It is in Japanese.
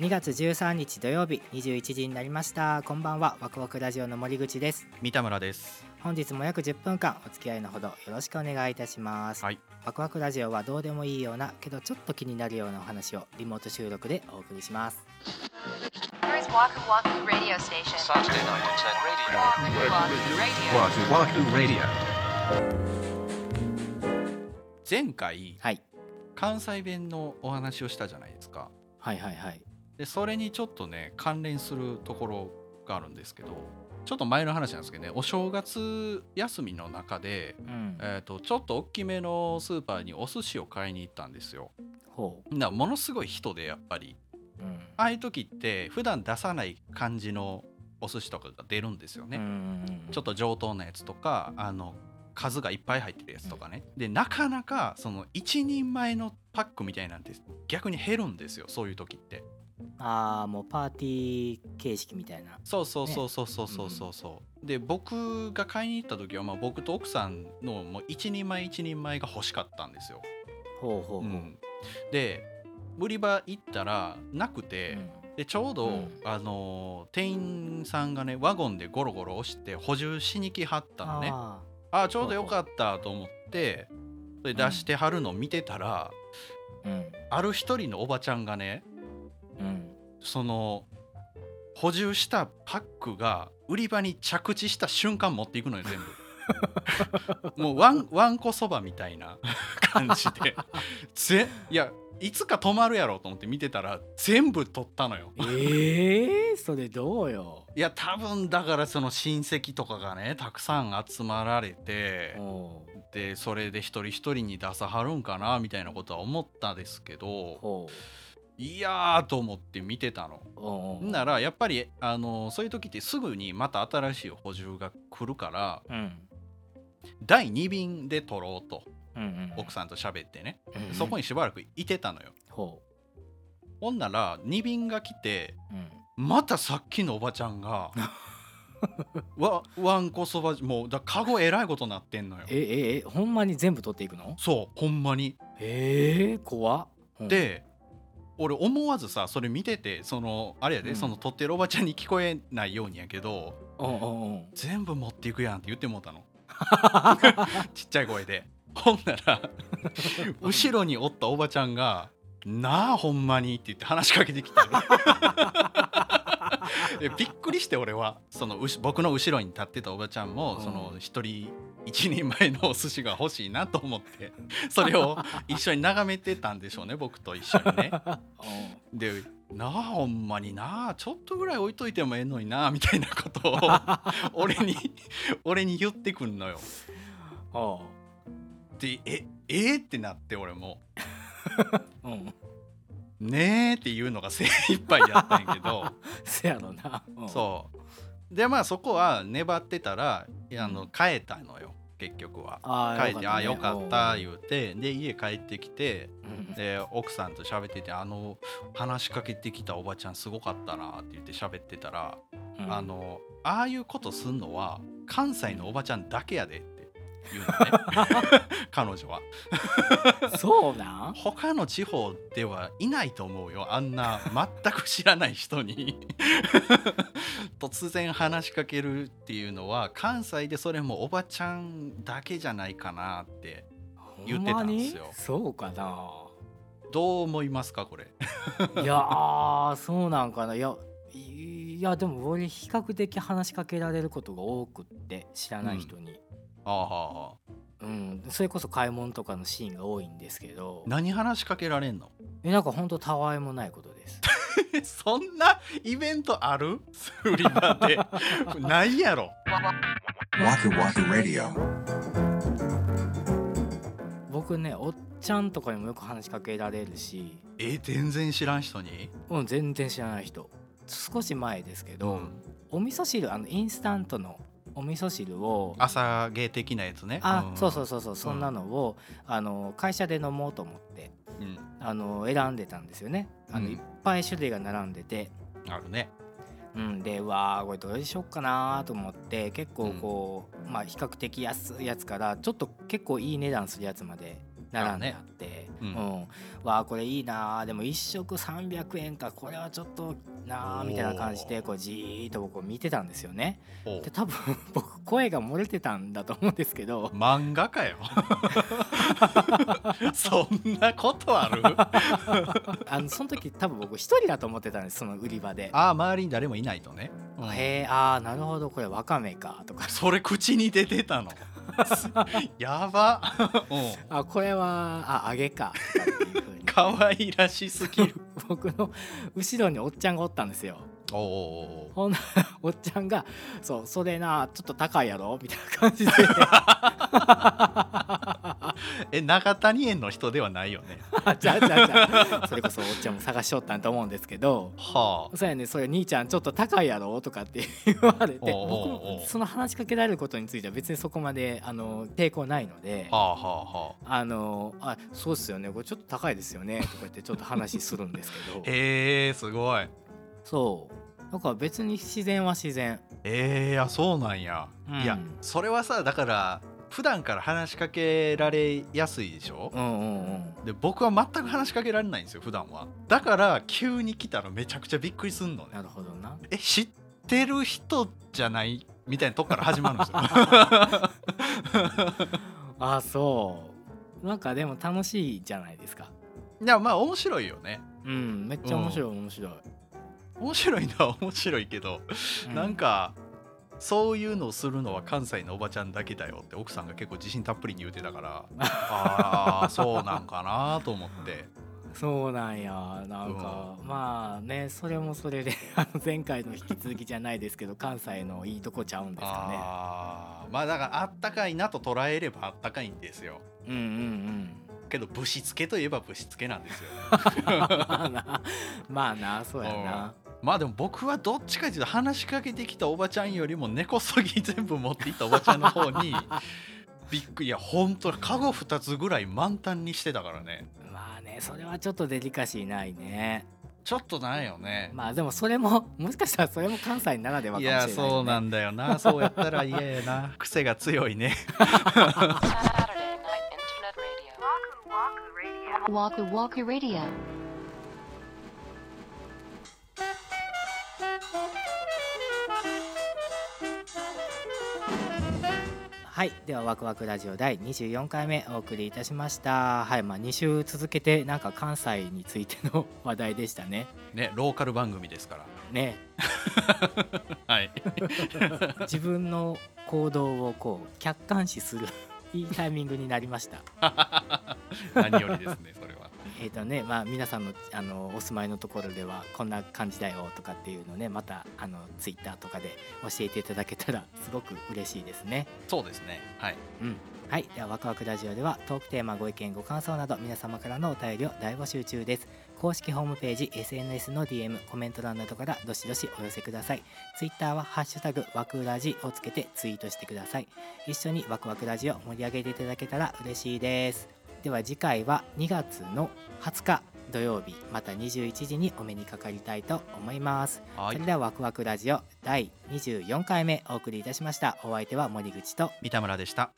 2月13日土曜日21時になりましたこんばんはワクワクラジオの森口です三田村です。本日も約10分間お付き合いのほどよろしくお願いいたします、はい。ワクワクラジオはどうでもいいようなけどちょっと気になるようなお話をリモート収録でお送りします10 radio. Waku Waku Wahoo Wahoo Radio. 前回はい関西弁のお話をしたじゃないですか。はいはいはいでそれにちょっとね関連するところがあるんですけど、ちょっと前の話なんですけどね、お正月休みの中で。うんえー、とちょっと大きめのスーパーにお寿司を買いに行ったんですよ。ほなものすごい人でやっぱりううんああいう時って普段出さない感じのお寿司とかが出るんですよね。うんちょっと上等なやつとかあの数がいっぱい入ってるやつとかね、でなかなかその一人前のパックみたいなんて逆に減るんですよそういう時ってああもうパーティー形式みたいな。そうそうそうそうそうそうそう。そうで僕が買いに行った時は、まあ、僕と奥さんのもう一人前一人前が欲しかったんですよ、ほうほうほう、うん。で売り場行ったらなくて、でちょうど、うん。あのー店員さんがねワゴンでゴロゴロ押して補充しに来はったのね。ああちょうどよかったと思ってそれ出してはるの見てたら、ある一人のおばちゃんがねうん。その補充したパックが売り場に着地した瞬間持っていくのよ全部。もうわんわんこそばみたいな感じで。ぜいやいつか止まるやろうと思って見てたら全部取ったのよ。ええー、それどうよ。いや多分だからその親戚とかがねたくさん集まられてでそれで一人一人に出さはるんかなみたいなことは思ったですけどほいやーと思って見てたの。うおうならやっぱりあのそういう時ってすぐにまた新しい補充が来るからうん。第2便で取ろうと。うんうん奥さんと喋ってね、うんそこにしばらくいてたのよ。ほほんなら2便が来てううん。またさっきのおばちゃんが わわんこそばもうだカゴえらいことなってんのよ。えええほんまに全部取っていくの？そうほんまに。ええ怖っ。うん。で俺思わずさそれ見ててそのあれやで、うん。その取ってるおばちゃんに聞こえないようにやけどうんうんうん。全部持っていくやんって言ってもうたの。ちっちゃい声で。ほんなら後ろにおったおばちゃんが「なあほんまに」って言って話しかけてきたでびっくりして俺は。そのうし僕の後ろに立ってたおばちゃんも、うん。その一人一人前のお寿司が欲しいなと思ってそれを一緒に眺めてたんでしょうね僕と一緒にね。でなあほんまになあちょっとぐらい置いといてもええのになあみたいなことを 俺に俺に言ってくんのよ。でええってなって俺も。うん「ねえ」っていうのが精一杯やったんやけど。せやろな。うん。そう。でまあそこは粘ってたらあの帰ったのよ結局は。あ帰って「あよかった」よ言うて。で家帰ってきてうん。で奥さんと喋ってて「あの話しかけてきたおばちゃんすごかったな」って言って喋ってたらうん。あのああいうことすんのは関西のおばちゃんだけやで。って言うのね。彼女は。そうなん？他の地方ではいないと思うよ。あんな全く知らない人に。突然話しかけるっていうのは関西でそれもおばちゃんだけじゃないかなって言ってたんですよ。そうかな。どう思いますかこれ？いやーそうなんかな。いやいやでも俺比較的話しかけられることが多くって知らない人に、ああはあうん。それこそ買い物とかのシーンが多いんですけど。何話しかけられんの？えなんかほんとたわいもないことです。そんなイベントある？売り場で。ないやろ.僕ねおっちゃんとかにもよく話しかけられるし。え全然知らん人に？うん全然知らない人。少し前ですけど、お味噌汁あのインスタントのお味噌汁を朝芸的なやつね。あ、んそうそうそうそうそんなのを、あの会社で飲もうと思ってうん。あの選んでたんですよね。あの、うん。いっぱい種類が並んでて、あるね。うん、でうわーこれどれしよっかなと思って結構こう、まあ比較的安いやつからちょっと結構いい値段するやつまで並んであって、ううん。ん。わあこれいいなあ。でも1食300円か。これはちょっとなあみたいな感じでこうじーっと僕を見てたんですよね。で多分僕声が漏れてたんだと思うんですけど。漫画かよ。そんなことある？あのその時多分僕一人だと思ってたんですその売り場で。ああ周りに誰もいないとね、うん。へえああなるほど。これわかめかとか。それ口に出てたのやば、うん、あこれはあ揚げか。とかっていらしすぎる。僕の後ろにおっちゃんがおったんですよ。おおっちゃんが「そうそれなちょっと高いやろ?」みたいな感じで え長谷園の人ではないよね。あじゃあじゃあじゃあそれこそおっちゃんも探しとったんと思うんですけど。はそうやねそれ兄ちゃんちょっと高いやろとかって言われて 僕もその話しかけられることについては別にそこまであの抵抗ないので。あはあはあはあ。あのあそうっすよね。これちょっと高いですよね。とか言ってちょっと話するんですけど。へえすごい。そう。だから別に自然は自然。えー、あそうなんや、うん。いやそれはさだから普段から話しかけられやすいでしょ、うんうんうん。で僕は全く話しかけられないんですよ普段は。だから急に来たらめちゃくちゃびっくりすんのね。なるほどな。え知ってる人じゃない？みたいなとこから始まるんですよ。あそう。なんかでも楽しいじゃないですか。いやまあ面白いよね。うんめっちゃ面白い面白い、面白いのは面白いけど、うなんかそういうのをするのは関西のおばちゃんだけだよって奥さんが結構自信たっぷりに言うてたから ああそうなんかなと思って。そうなんやなんか、まあねそれもそれで 前回の引き続きじゃないですけど関西のいいとこちゃうんですかあーまあだからあったかいなと捉えればあったかいんですよ。ねうんうんうん。けどぶしつけといえばぶしつけなんですよ まあなまあなそうやなまあでも僕はどっちかというと話しかけてきたおばちゃんよりも根こそぎ全部持っていったおばちゃんの方に びっくり。いや本当カゴ2つぐらい満タンにしてたからね。まあねそれはちょっとデリカシーないね。ちょっとないよね、まあでもそれももしかしたらそれも関西ならではかいもしれない、ね、やそうなんだよな。そうやったら嫌やな。癖が強いね。Night Internet Radio. はいではワクワクラジオ第24回目お送りいたしました。はいまあ2週続けてなんか関西についての話題でしたね。ねローカル番組ですから。ね。はい。自分の行動をこう客観視するいいタイミングになりました。何よりですねそれはえっ、とねまあ皆さんのあのお住まいのところではこんな感じだよとかっていうのねまたあのツイッターとかで教えていただけたらすごく嬉しいですね。そうですね。はい。うん。はい。ではワクワクラジオではトークテーマご意見ご感想など皆様からのお便りを大募集中です。公式ホームページ SNS の DM コメント欄などからどしどしお寄せください。ツイッターはハッシュタグワクラジをつけてツイートしてください。一緒にワクワクラジオ盛り上げていただけたら嬉しいですでは次回は2月の20日土曜日また21時にお目にかかりたいと思います。はい。それではワクワクラジオ第24回目お送りいたしました。お相手は森口と三田村でした